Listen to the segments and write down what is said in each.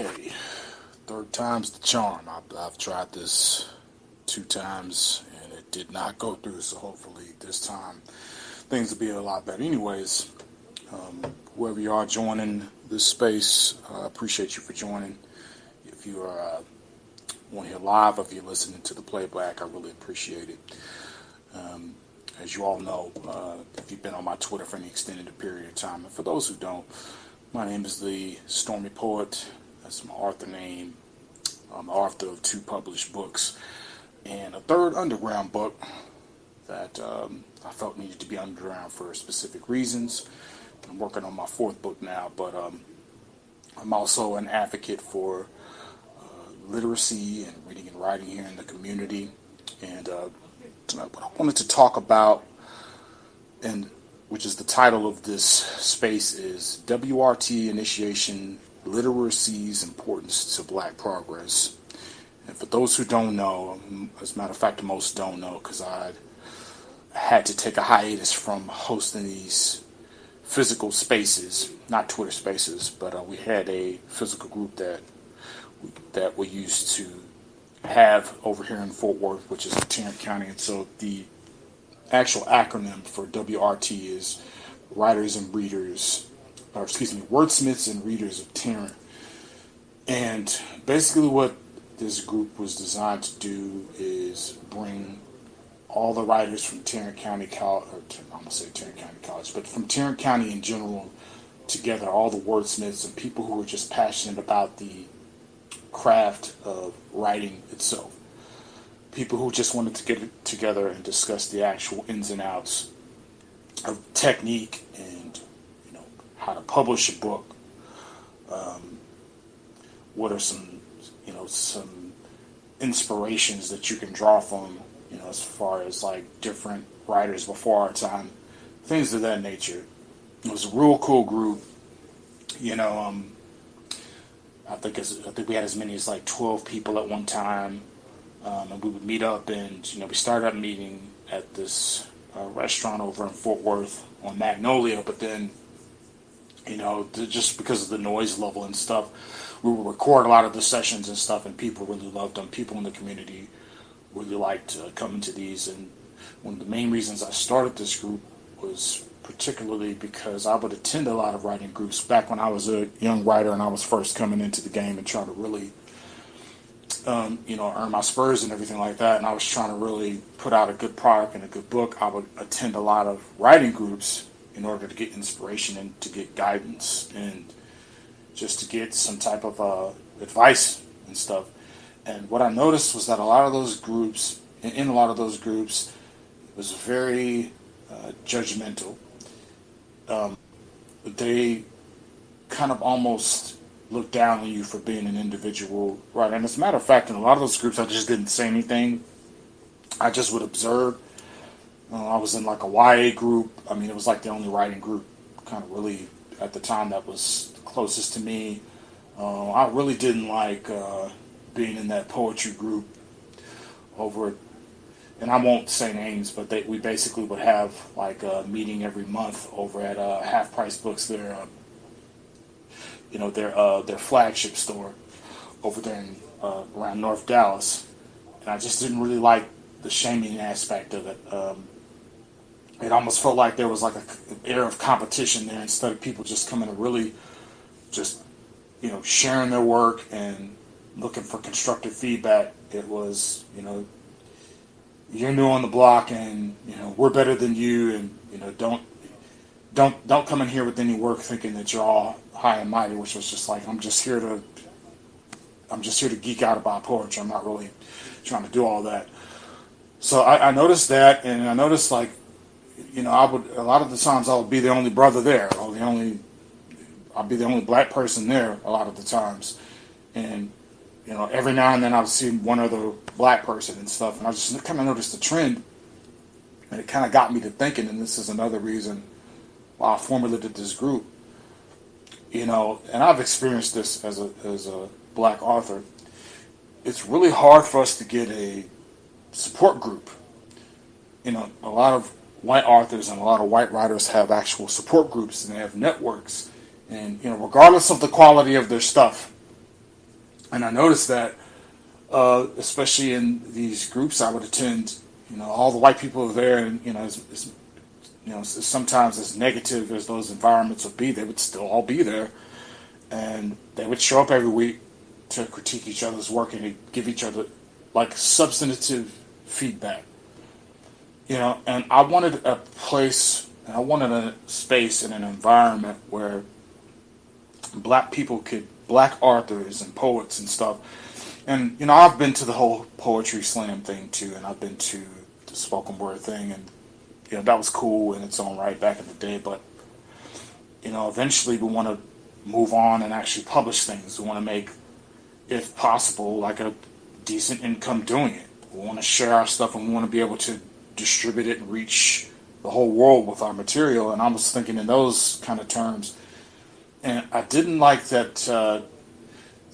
Okay, third time's the charm. I've, I've tried this two times and it did not go through, so hopefully this time things will be a lot better. Anyways, um, whoever you are joining this space, I uh, appreciate you for joining. If you are uh, to hear live, if you're listening to the playback, I really appreciate it. Um, as you all know, uh, if you've been on my Twitter for any extended period of time, and for those who don't, my name is the Stormy Poet. That's my author name. I'm the author of two published books and a third underground book that um, I felt needed to be underground for specific reasons. I'm working on my fourth book now, but um, I'm also an advocate for uh, literacy and reading and writing here in the community. And uh, what I wanted to talk about, and which is the title of this space, is WRT Initiation Literacy's Importance to Black Progress. And for those who don't know, as a matter of fact, most don't know because I had to take a hiatus from hosting these physical spaces, not Twitter spaces, but uh, we had a physical group that that we used to have over here in Fort Worth, which is Tarrant County. And so the actual acronym for WRT is Writers and Readers, or excuse me, Wordsmiths and Readers of Tarrant. And basically, what this group was designed to do is bring all the writers from Tarrant County College, or I'm gonna say Tarrant County College, but from Tarrant County in general together, all the wordsmiths and people who are just passionate about the craft of writing itself. People who just wanted to get together and discuss the actual ins and outs of technique and how to publish a book. Um, what are some you know some inspirations that you can draw from you know as far as like different writers before our time, things of that nature. It was a real cool group. You know, um, I think as, I think we had as many as like 12 people at one time, um, and we would meet up and you know we started up meeting at this uh, restaurant over in Fort Worth on Magnolia, but then you know just because of the noise level and stuff, we would record a lot of the sessions and stuff, and people really loved them. People in the community really liked uh, coming to these, and one of the main reasons I started this group was particularly because I would attend a lot of writing groups back when I was a young writer and I was first coming into the game and trying to really, um, you know, earn my spurs and everything like that. And I was trying to really put out a good product and a good book. I would attend a lot of writing groups in order to get inspiration and to get guidance and just to get some type of uh, advice and stuff. And what I noticed was that a lot of those groups, in a lot of those groups, was very uh, judgmental um, they kind of almost look down on you for being an individual, right? And as a matter of fact, in a lot of those groups, I just didn't say anything. I just would observe. Uh, I was in like a YA group. I mean, it was like the only writing group, kind of really at the time that was closest to me. Uh, I really didn't like uh, being in that poetry group over and I won't say names, but they, we basically would have like a meeting every month over at uh, Half Price Books, their uh, you know their uh, their flagship store over there in around North Dallas, and I just didn't really like the shaming aspect of it. Um, it almost felt like there was like an air of competition there instead of people just coming to really just you know sharing their work and looking for constructive feedback. It was you know you're new on the block and you know we're better than you and you know don't don't don't come in here with any work thinking that you're all high and mighty which was just like i'm just here to i'm just here to geek out about poetry i'm not really trying to do all that so i, I noticed that and i noticed like you know i would a lot of the times i would be the only brother there or the only i'd be the only black person there a lot of the times and you know, every now and then I would see one other black person and stuff, and I just kind of noticed the trend, and it kind of got me to thinking. And this is another reason why I formulated this group. You know, and I've experienced this as a as a black author. It's really hard for us to get a support group. You know, a lot of white authors and a lot of white writers have actual support groups and they have networks, and you know, regardless of the quality of their stuff And I noticed that, uh, especially in these groups I would attend, you know, all the white people are there, and you know, it's, it's, you know, sometimes as negative as those environments would be, they would still all be there, and they would show up every week to critique each other's work and give each other like substantive feedback. You know, and I wanted a place, I wanted a space and an environment where black people could, black authors and poets and stuff. And you know, I've been to the whole poetry slam thing too, and I've been to the spoken word thing, and you know that was cool in its own right back in the day. But you know, eventually we want to move on and actually publish things. We want to make, if possible, like a decent income doing it. We want to share our stuff, and we want to be able to distribute it and reach the whole world with our material. And I was thinking in those kind of terms. And I didn't like that uh,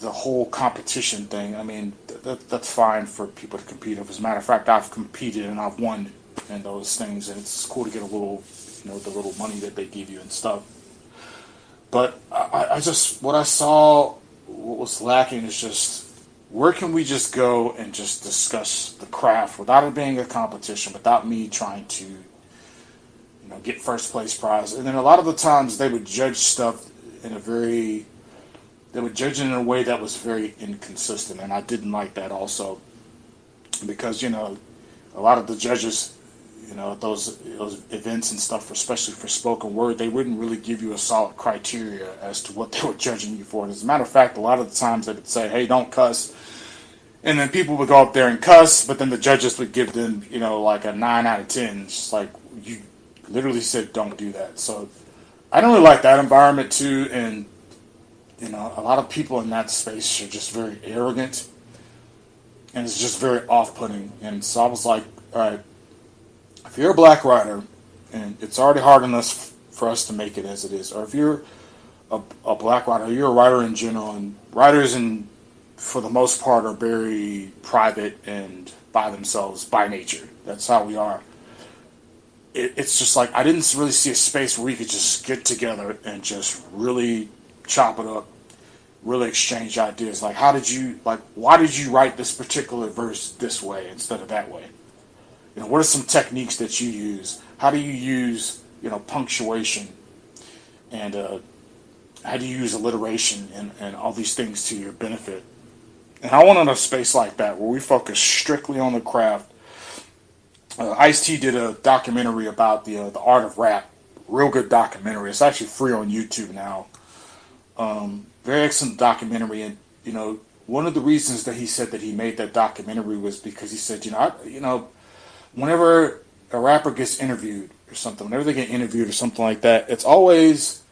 the whole competition thing. I mean, th- that's fine for people to compete. As a matter of fact, I've competed and I've won in those things, and it's cool to get a little, you know, the little money that they give you and stuff. But I, I just what I saw, what was lacking is just where can we just go and just discuss the craft without it being a competition, without me trying to, you know, get first place prize. And then a lot of the times they would judge stuff in a very, they would judge it in a way that was very inconsistent, and I didn't like that also, because you know, a lot of the judges, you know, those those events and stuff, especially for spoken word, they wouldn't really give you a solid criteria as to what they were judging you for. And as a matter of fact, a lot of the times they would say, "Hey, don't cuss." and then people would go up there and cuss, but then the judges would give them, you know, like a nine out of ten. Just like you literally said, don't do that. So I don't really like that environment too, and you know, a lot of people in that space are just very arrogant, and it's just very off-putting. And so I was like, all right, if you're a black writer, and it's already hard enough for us to make it as it is, or if you're a, a black writer, you're a writer in general, and writers in for the most part, are very private and by themselves by nature. That's how we are. It, it's just like I didn't really see a space where we could just get together and just really chop it up, really exchange ideas. Like, how did you like? Why did you write this particular verse this way instead of that way? You know, what are some techniques that you use? How do you use you know punctuation and uh, how do you use alliteration and, and all these things to your benefit? And I wanted a space like that where we focus strictly on the craft. Uh, Ice T did a documentary about the uh, the art of rap. Real good documentary. It's actually free on YouTube now. Um, very excellent documentary, and you know one of the reasons that he said that he made that documentary was because he said, you know, I, you know, whenever a rapper gets interviewed or something, whenever they get interviewed or something like that, it's always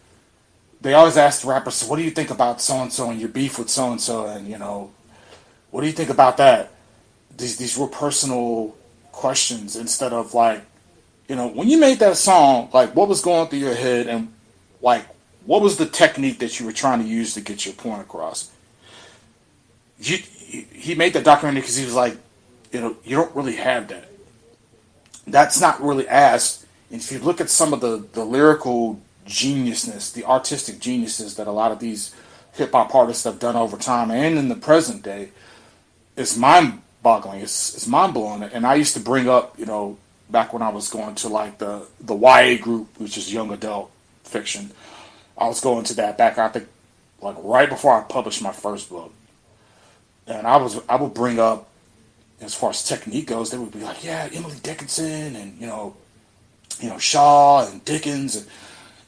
they always ask the rapper, so what do you think about so and so and your beef with so and so, and you know, what do you think about that? These these real personal questions instead of like, you know, when you made that song, like what was going through your head and like what was the technique that you were trying to use to get your point across? You, he made that documentary because he was like, you know, you don't really have that. That's not really asked. And if you look at some of the, the lyrical geniusness, the artistic geniuses that a lot of these hip hop artists have done over time and in the present day, it's mind boggling. It's it's mind blowing. And I used to bring up, you know, back when I was going to like the the YA group, which is young adult fiction. I was going to that back. I think like right before I published my first book, and I was I would bring up as far as technique goes. They would be like, yeah, Emily Dickinson, and you know, you know Shaw and Dickens, and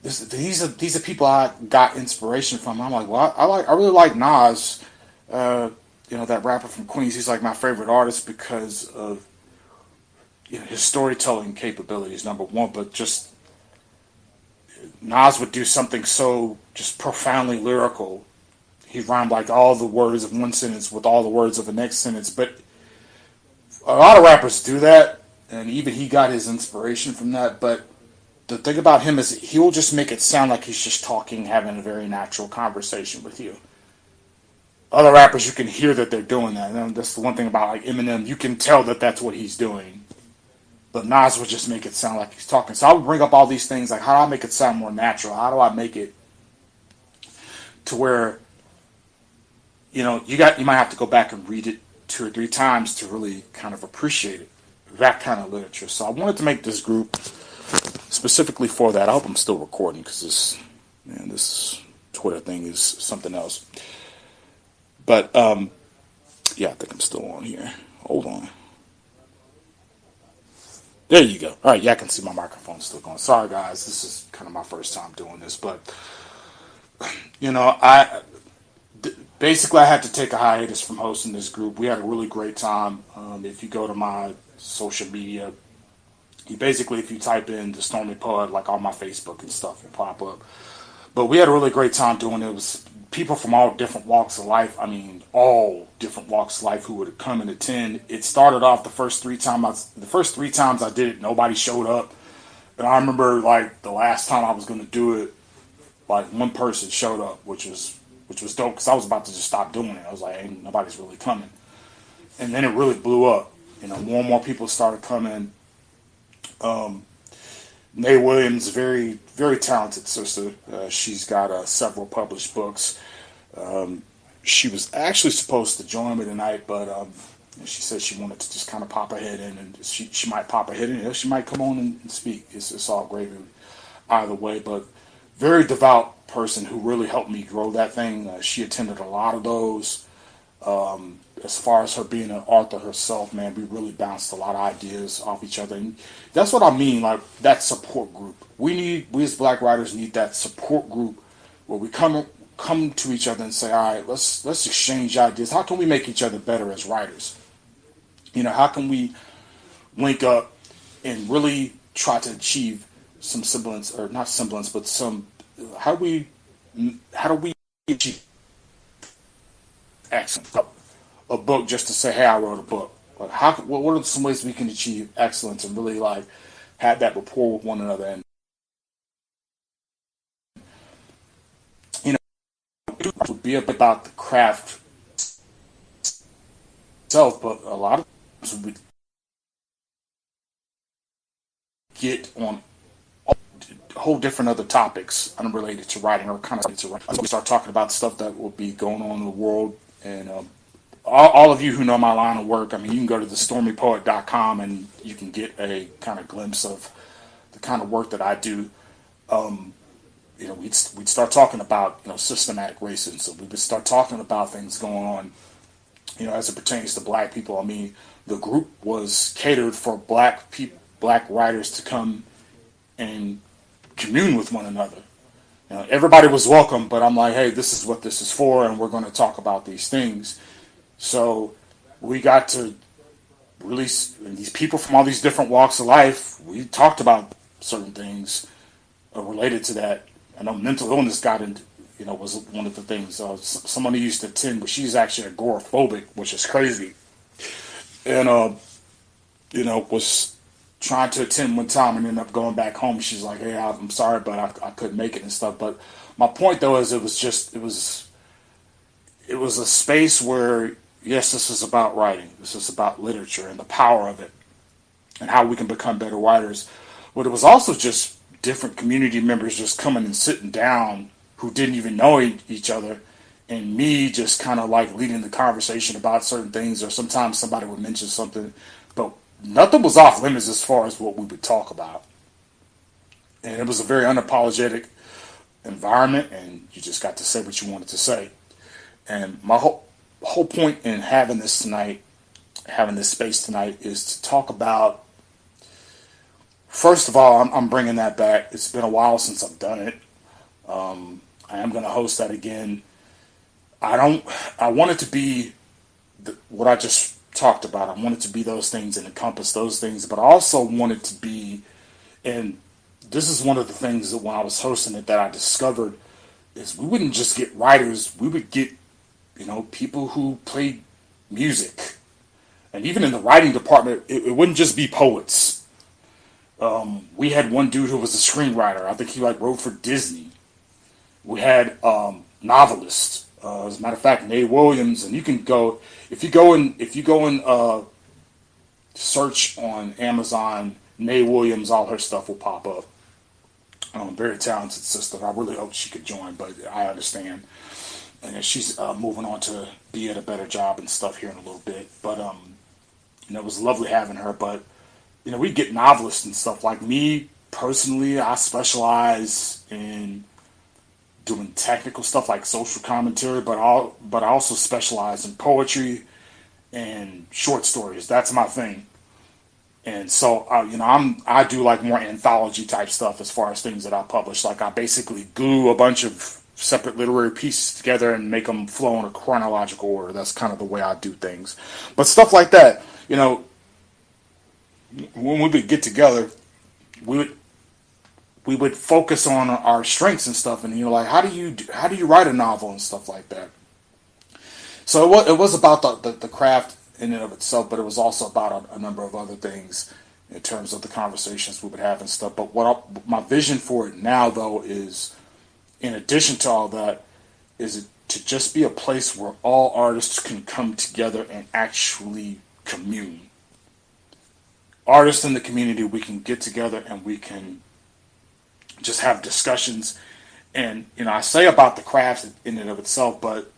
this, these are these are people I got inspiration from. I'm like, well, I, I like I really like Nas. Uh, you know, that rapper from Queens, he's like my favorite artist because of you know, his storytelling capabilities, number one, but just Nas would do something so just profoundly lyrical. He rhymed like all the words of one sentence with all the words of the next sentence. But a lot of rappers do that, and even he got his inspiration from that. But the thing about him is he will just make it sound like he's just talking, having a very natural conversation with you other rappers, you can hear that they're doing that. And that's the one thing about like Eminem, you can tell that that's what he's doing. But Nas would just make it sound like he's talking. So I would bring up all these things like how do I make it sound more natural? How do I make it to where you know, you got you might have to go back and read it two or three times to really kind of appreciate it. That kind of literature. So I wanted to make this group specifically for that. I hope I'm still recording because this man, this Twitter thing is something else. But um, yeah, I think I'm still on here. Hold on. There you go. All right, yeah, I can see my microphone still going. Sorry, guys, this is kind of my first time doing this, but you know, I basically I had to take a hiatus from hosting this group. We had a really great time. Um, if you go to my social media, you basically if you type in the Stormy Poet, like on my Facebook and stuff will pop up. But we had a really great time doing it. It was people from all different walks of life. I mean, all different walks of life who would come and attend. It started off the first three times. the first three times I did it, nobody showed up. And I remember like the last time I was going to do it, like one person showed up, which was which was dope because I was about to just stop doing it. I was like, hey, nobody's really coming. And then it really blew up. You know, more and more people started coming. Um, Nay Williams, very very talented sister. Uh, she's got uh, several published books. Um, she was actually supposed to join me tonight, but um, she said she wanted to just kind of pop her head in, and she she might pop her head in. She might come on and, speak. It's, it's all gravy either way. But very devout person who really helped me grow that thing. Uh, she attended a lot of those. Um, as far as her being an author herself, man, we really bounced a lot of ideas off each other, and that's what I mean. Like that support group. We need we as Black writers need that support group where we come come to each other and say, all right, let's let's exchange ideas. How can we make each other better as writers? You know, how can we link up and really try to achieve some semblance, or not semblance, but some. How do we how do we achieve excellence? A book just to say, hey, I wrote a book. Like how? What are some ways we can achieve excellence and really like have that rapport with one another and you know would be about the craft itself, but a lot of times we get on whole different other topics unrelated to writing or kind of to writing. We start talking about stuff that will be going on in the world. And um, all, all, of you who know my line of work, I mean, you can go to the stormypoet.com and you can get a kind of glimpse of the kind of work that I do. Um, you know, we'd, we'd start talking about, you know, systematic racism. So we would start talking about things going on, you know, as it pertains to black people. I mean, the group was catered for black people, black writers to come and commune with one another. You know, everybody was welcome, but I'm like, hey, this is what this is for, and we're going to talk about these things. So we got to release these people from all these different walks of life. We talked about certain things uh, related to that. I know mental illness got into, you know, was one of the things. Uh, used to attend, but she's actually agoraphobic, which is crazy. And, uh, you know, was trying to attend one time and ended up going back home. She's like, "Hey, I'm sorry, but I, I couldn't make it and stuff." But my point though is, it was just it was it was a space where yes, this is about writing. This is about literature and the power of it, and how we can become better writers. But it was also just different community members just coming and sitting down who didn't even know each other and me just kind of like leading the conversation about certain things or sometimes somebody would mention something nothing was off limits as far as what we would talk about. And it was a very unapologetic environment, and you just got to say what you wanted to say. And my whole whole point in having this tonight, having this space tonight, is to talk about. First of all, I'm, I'm bringing that back. It's been a while since I've done it. Um, I am going to host that again. I don't. I want it to be the, what I just talked about. I wanted to be those things and encompass those things, but I also wanted to be, and this is one of the things that when I was hosting it that I discovered is we wouldn't just get writers, we would get, you know, people who played music. And even in the writing department, it, it wouldn't just be poets. Um, we had one dude who was a screenwriter. I think he like wrote for Disney. We had um, novelists uh, as a matter of fact, Nay Williams, and you can go if you go and if you go and uh, search on Amazon, Nay Williams, all her stuff will pop up. Um, very talented sister. I really hope she could join, but I understand. and she's uh, moving on to be at a better job and stuff here in a little bit. But um, you know, it was lovely having her. But you know, we get novelists and stuff. Like me personally, I specialize in doing technical stuff like social commentary, but all but I also specialize in poetry and short stories. That's my thing. And so, uh, you know, I'm I do like more anthology type stuff as far as things that I publish. Like I basically glue a bunch of separate literary pieces together and make them flow in a chronological order. That's kind of the way I do things. But stuff like that, you know, when we would get together, we would we would focus on our strengths and stuff, and you know, like how do you how do you write a novel and stuff like that. So it was, it was about the, the, the craft in and of itself, but it was also about a, a, number of other things in terms of the conversations we would have and stuff. But what I, my vision for it now, though, is in addition to all that, is it to just be a place where all artists can come together and actually commune. Artists in the community, we can get together and we can just have discussions. And, you know, I say about the craft in and of itself, but,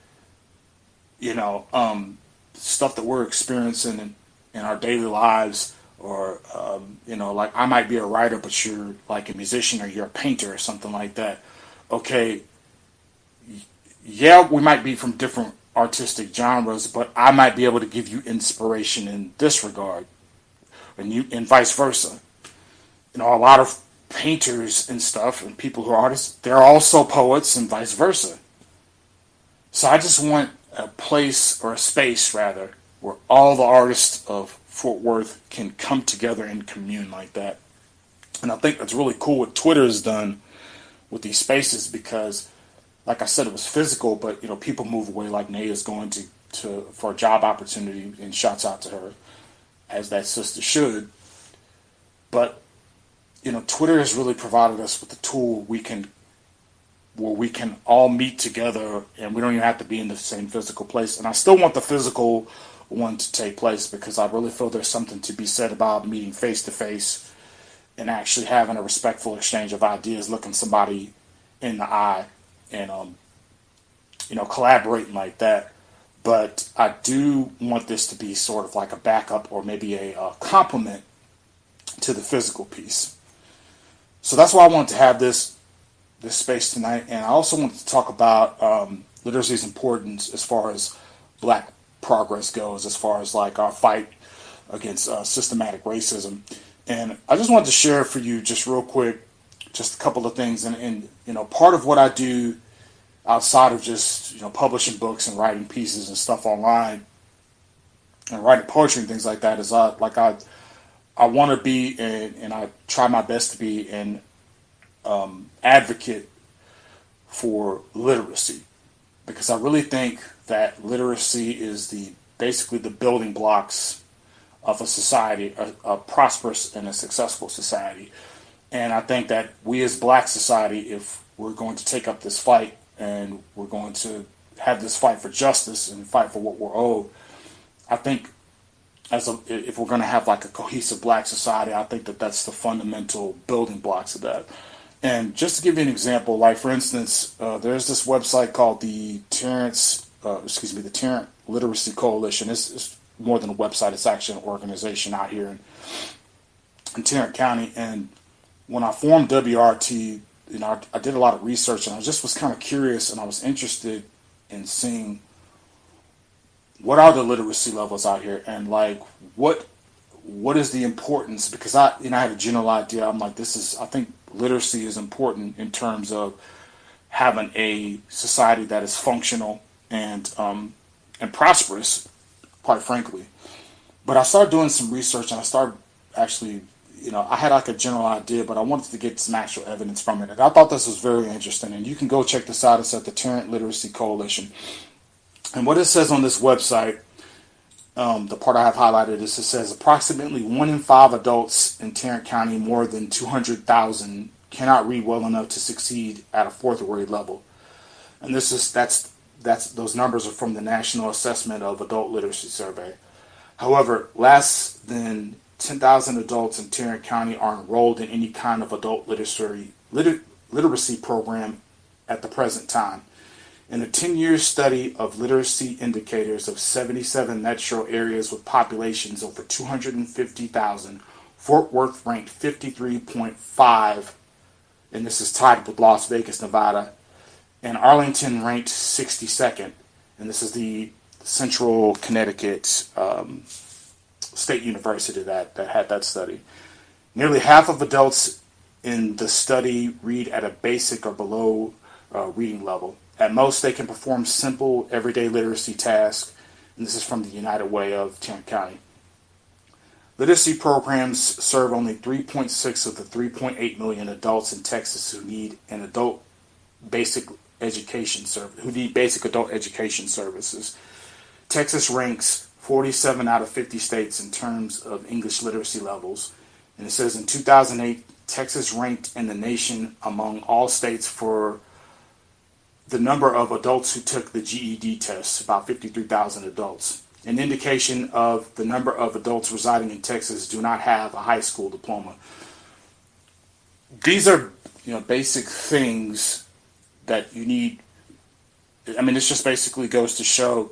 you know, um, stuff that we're experiencing in, in our daily lives, or, um, you know, like I might be a writer, but you're like a musician or you're a painter or something like that. Okay, yeah, we might be from different artistic genres, but I might be able to give you inspiration in this regard, and you, and vice versa. You know, a lot of painters and stuff and people who are artists, they're also poets and vice versa. So I just want a place or a space rather where all the artists of Fort Worth can come together and commune like that. And I think that's really cool what Twitter has done with these spaces because like I said it was physical but you know people move away like is going to, to for a job opportunity and shouts out to her as that sister should. But you know, Twitter has really provided us with a tool we can where we can all meet together and we don't even have to be in the same physical place. And I still want the physical one to take place because I really feel there's something to be said about meeting face to face and actually having a respectful exchange of ideas, looking somebody in the eye and um, you know, collaborating like that. But I do want this to be sort of like a backup or maybe a, a complement to the physical piece. So that's why I wanted to have this this space tonight, and I also wanted to talk about um, literacy's importance as far as Black progress goes, as far as like our fight against uh, systematic racism. And I just wanted to share for you just real quick, just a couple of things. And, and you know, part of what I do outside of just you know publishing books and writing pieces and stuff online and writing poetry and things like that is I like I I want to be, and, and I try my best to be, an um, advocate for literacy because I really think that literacy is the basically the building blocks of a society, a, a, prosperous and a successful society. And I think that we as black society, if we're going to take up this fight and we're going to have this fight for justice and fight for what we're owed, I think as a, if we're going to have like a cohesive black society, I think that that's the fundamental building blocks of that. And just to give you an example, like for instance, uh, there's this website called the Terrence, uh, excuse me, the Tarrant Literacy Coalition. It's, it's, more than a website; it's actually an organization out here in, in Tarrant County. And when I formed WRT, you know, I, I did a lot of research, and I just was kind of curious, and I was interested in seeing what are the literacy levels out here? And like what what is the importance? Because i you know i had a general idea. I'm like this is i think literacy is important in terms of having a society that is functional and um, and prosperous quite frankly. But i started doing some research and i started actually you know i had like a general idea but i wanted to get some actual evidence from it. And i thought this was very interesting. And you can go check this out. It's at the tarrant literacy coalition and what it says on this website, um, the part I have highlighted is it says approximately one in five adults in Tarrant County, more than 200,000, cannot read well enough to succeed at a fourth grade level. And this is that's that's those numbers are from the National Assessment of Adult Literacy Survey. However, less than 10,000 adults in Tarrant County are enrolled in any kind of adult literacy liter, literacy program at the present time In a 10 year study of literacy indicators of 77 metro areas with populations over 250,000, Fort Worth ranked 53.5, and this is tied with Las Vegas, Nevada, and Arlington ranked 62nd, and this is the Central Connecticut um, State University that, that had that study. Nearly half of adults in the study read at a basic or below uh, reading level. At most, they can perform simple everyday literacy tasks, and this is from the United Way of Tarrant County. Literacy programs serve only 3.6 of the 3.8 million adults in Texas who need an adult basic education service, who need basic adult education services. Texas ranks 47 out of 50 states in terms of English literacy levels, and it says in 2008 Texas ranked in the nation among all states for the number of adults who took the GED test, about 53,000 adults. An indication of the number of adults residing in Texas do not have a high school diploma. These are, you know, basic things that you need. I mean, this just basically goes to show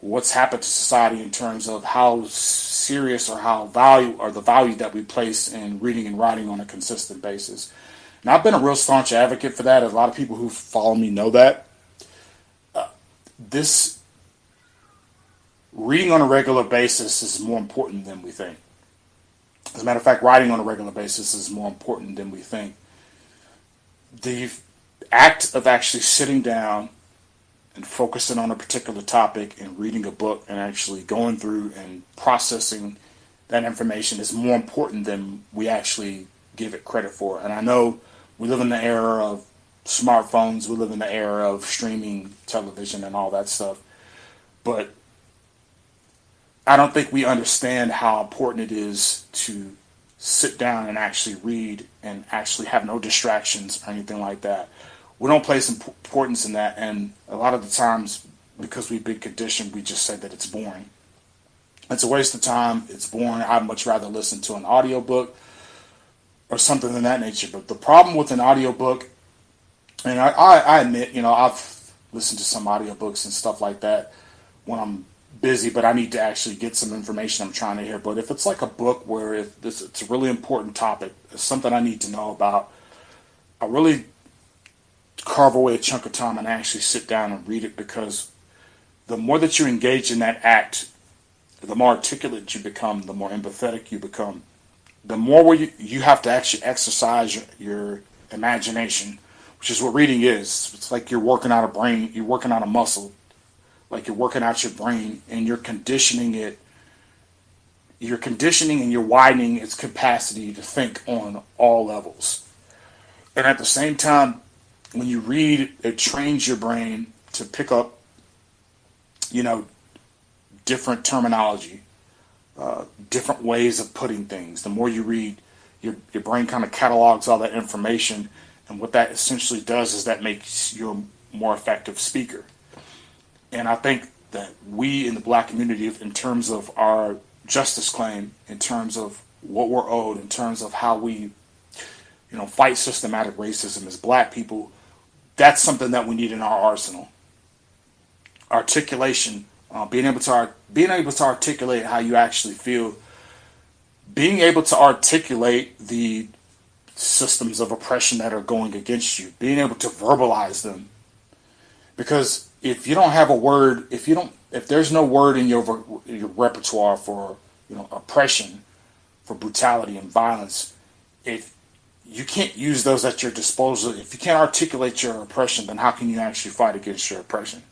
what's happened to society in terms of how serious or how value or the value that we place in reading and writing on a consistent basis. And I've been a real staunch advocate for that. A lot of people who follow me know that. Uh, this reading on a regular basis is more important than we think. As a matter of fact, writing on a regular basis is more important than we think. The act of actually sitting down and focusing on a particular topic and reading a book and actually going through and processing that information is more important than we actually give it credit for. And I know we live in the era of smartphones, we live in the era of streaming television and all that stuff. But I don't think we understand how important it is to sit down and actually read and actually have no distractions or anything like that. We don't place importance in that, and a lot of the times, because we've been conditioned, we just say that it's boring. It's a waste of time. It's boring. I'd much rather listen to an audiobook or something of that nature. But the problem with an audiobook, and I, I, I admit, you know, I've listened to some audiobooks and stuff like that when I'm busy, but I need to actually get some information I'm trying to hear. But if it's like a book where if this, it's a really important topic, it's something I need to know about, I really carve away a chunk of time and actually sit down and read it because the more that you engage in that act, the more articulate you become, the more empathetic you become, the more you, you have to actually exercise your, your imagination, which is what reading is. It's like you're working out a brain, you're working out a muscle, like you're working out your brain and you're conditioning it. You're conditioning and you're widening its capacity to think on all levels. And at the same time, when you read, it trains your brain to pick up, you know, different terminology uh, different ways of putting things. The more you read, your, your brain kind of catalogs all that information, and what that essentially does is that makes you a more effective speaker. And I think that we in the black community, in terms of our justice claim, in terms of what we're owed, in terms of how we, you know, fight systematic racism as black people, that's something that we need in our arsenal. Articulation uh, being able to being able to articulate how you actually feel, being able to articulate the systems of oppression that are going against you, being able to verbalize them. Because if you don't have a word, if you don't, if there's no word in your your repertoire for you know oppression, for brutality and violence, if you can't use those at your disposal, if you can't articulate your oppression, then how can you actually fight against your oppression?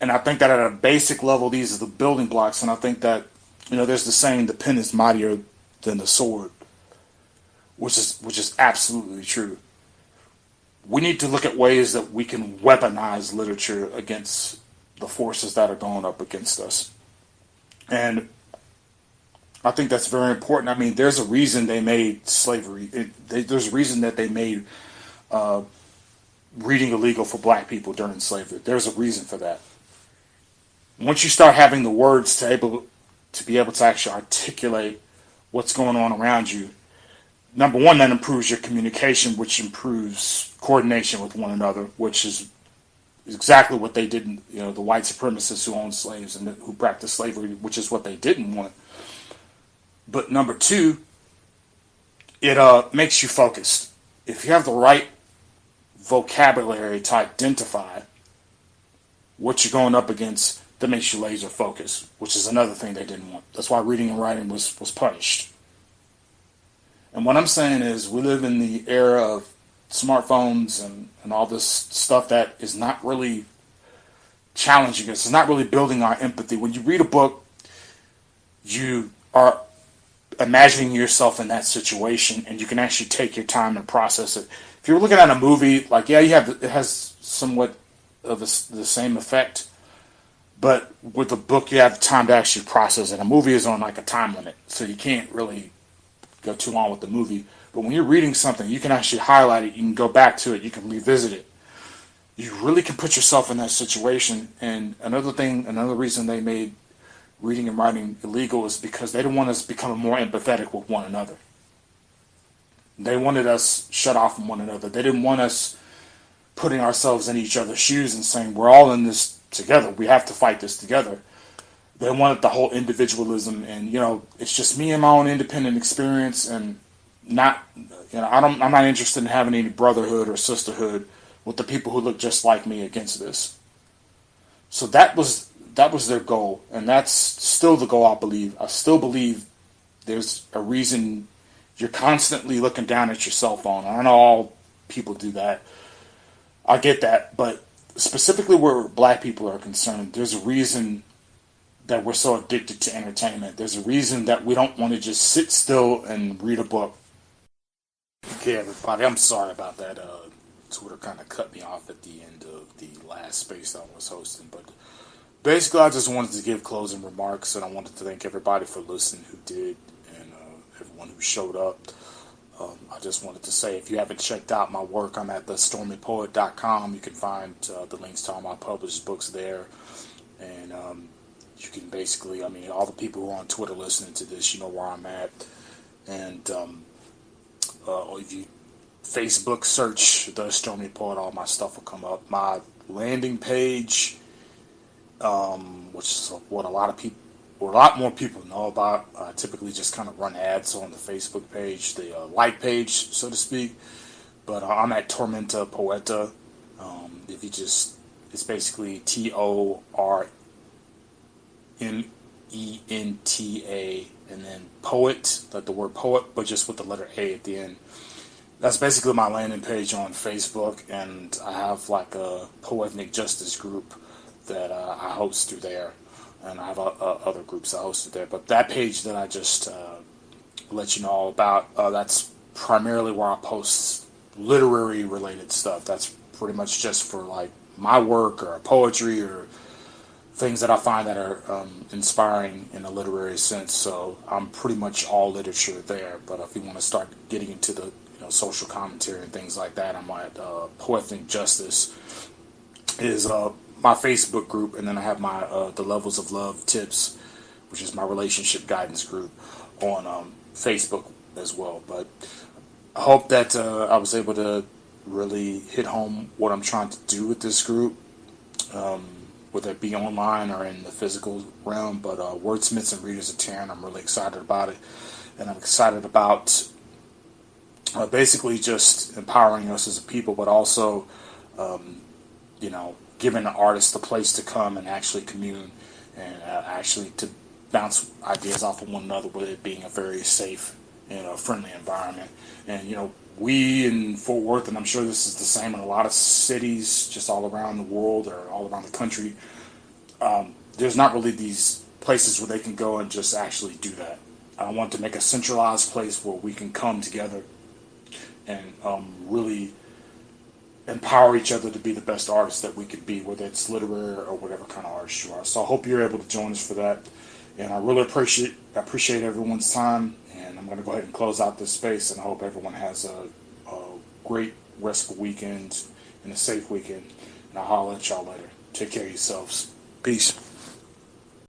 And I think that at a basic level, these are the building blocks. And I think that, you know, there's the saying, the pen is mightier than the sword, which is, which is absolutely true. We need to look at ways that we can weaponize literature against the forces that are going up against us. And I think that's very important. I mean, there's a reason they made slavery. It, they, there's a reason that they made uh, reading illegal for black people during slavery. There's a reason for that once you start having the words to able to be able to actually articulate what's going on around you, number one, that improves your communication, which improves coordination with one another, which is exactly what they didn't, you know, the white supremacists who owned slaves and who practiced slavery, which is what they didn't want. But number two, it uh, makes you focused. If you have the right vocabulary to identify what you're going up against, that makes you laser focused, which is another thing they didn't want. That's why reading and writing was, was punished. And what I'm saying is, we live in the era of smartphones and, and all this stuff that is not really challenging us. It's not really building our empathy. When you read a book, you are imagining yourself in that situation and you can actually take your time and process it. If you're looking at a movie, like, yeah, you have, it has somewhat of a, the same effect, but with a book, you have time to actually process it. A movie is on like a time limit, so you can't really go too long with the movie. But when you're reading something, you can actually highlight it. You can go back to it. You can revisit it. You really can put yourself in that situation. And another thing, another reason they made reading and writing illegal is because they didn't want us becoming more empathetic with one another. They wanted us shut off from one another. They didn't want us putting ourselves in each other's shoes and saying, we're all in this together. We have to fight this together. They wanted the whole individualism and, you know, it's just me and my own independent experience and not you know I don't I'm not interested in having any brotherhood or sisterhood with the people who look just like me against this. So that was that was their goal, and that's still the goal. I believe. I still believe there's a reason you're constantly looking down at your cell phone. I know all people do that. I get that, but specifically where black people are concerned, there's a reason that we're so addicted to entertainment. There's a reason that we don't want to just sit still and read a book Okay, everybody, I'm sorry about that. Uh, Twitter kind of cut me off at the end of the last space I was hosting, but basically, I just wanted to give closing remarks, and I wanted to thank everybody for listening who did, and uh, everyone who showed up. Um, I just wanted to say, if you haven't checked out my work, I'm at thestormypoet.com. You can find uh, the links to all my published books there, and um, you can basically, I mean, all the people who are on Twitter listening to this, you know where I'm at, and um, uh, if you Facebook search the Stormy Poet, all my stuff will come up. My landing page, um, which is what a lot of people, a lot more people know about. I typically just kind of run ads on the Facebook page, the uh, like page, so to speak. But uh, I'm at Tormenta Poeta. Um, if you just, it's basically T O R M E N T A and then poet, like the word poet, but just with the letter A at the end. That's basically my landing page on Facebook, and I have like a poetic justice group that uh, I host through there, and I have other groups I host there. But that page that I just uh, let you know all about, uh, that's primarily where I post literary related stuff. That's pretty much just for like my work or poetry or things that I find that are um, inspiring in a literary sense. So I'm pretty much all literature there. But if you want to start getting into the you know, social commentary and things like that, I'm at uh, Poetic Justice is uh, my Facebook group, and then I have my uh, the Levels of Love tips, which is my relationship guidance group on um, Facebook as well. But I hope that uh, I was able to really hit home what I'm trying to do with this group. Um, whether it be online or in the physical realm. But uh, Wordsmiths and Readers of Tarrant, I'm really excited about it. And I'm excited about uh, basically just empowering us as a people, but also, um, you know, giving the artist the place to come and actually commune and uh, actually to bounce ideas off of one another with it being a very safe, you know, friendly environment. And, you know, we in Fort Worth, and I'm sure this is the same in a lot of cities just all around the world or all around the country, um, there's not really these places where they can go and just actually do that. I want to make a centralized place where we can come together and um, really empower each other to be the best artists that we could be, whether it's literary or whatever kind of artist you are. So I hope you're able to join us for that. And I really appreciate appreciate everyone's time. And I'm going to go ahead and close out this space. And I hope everyone has a, a great restful weekend and a safe weekend. And I'll holler at y'all later. Take care of yourselves. Peace.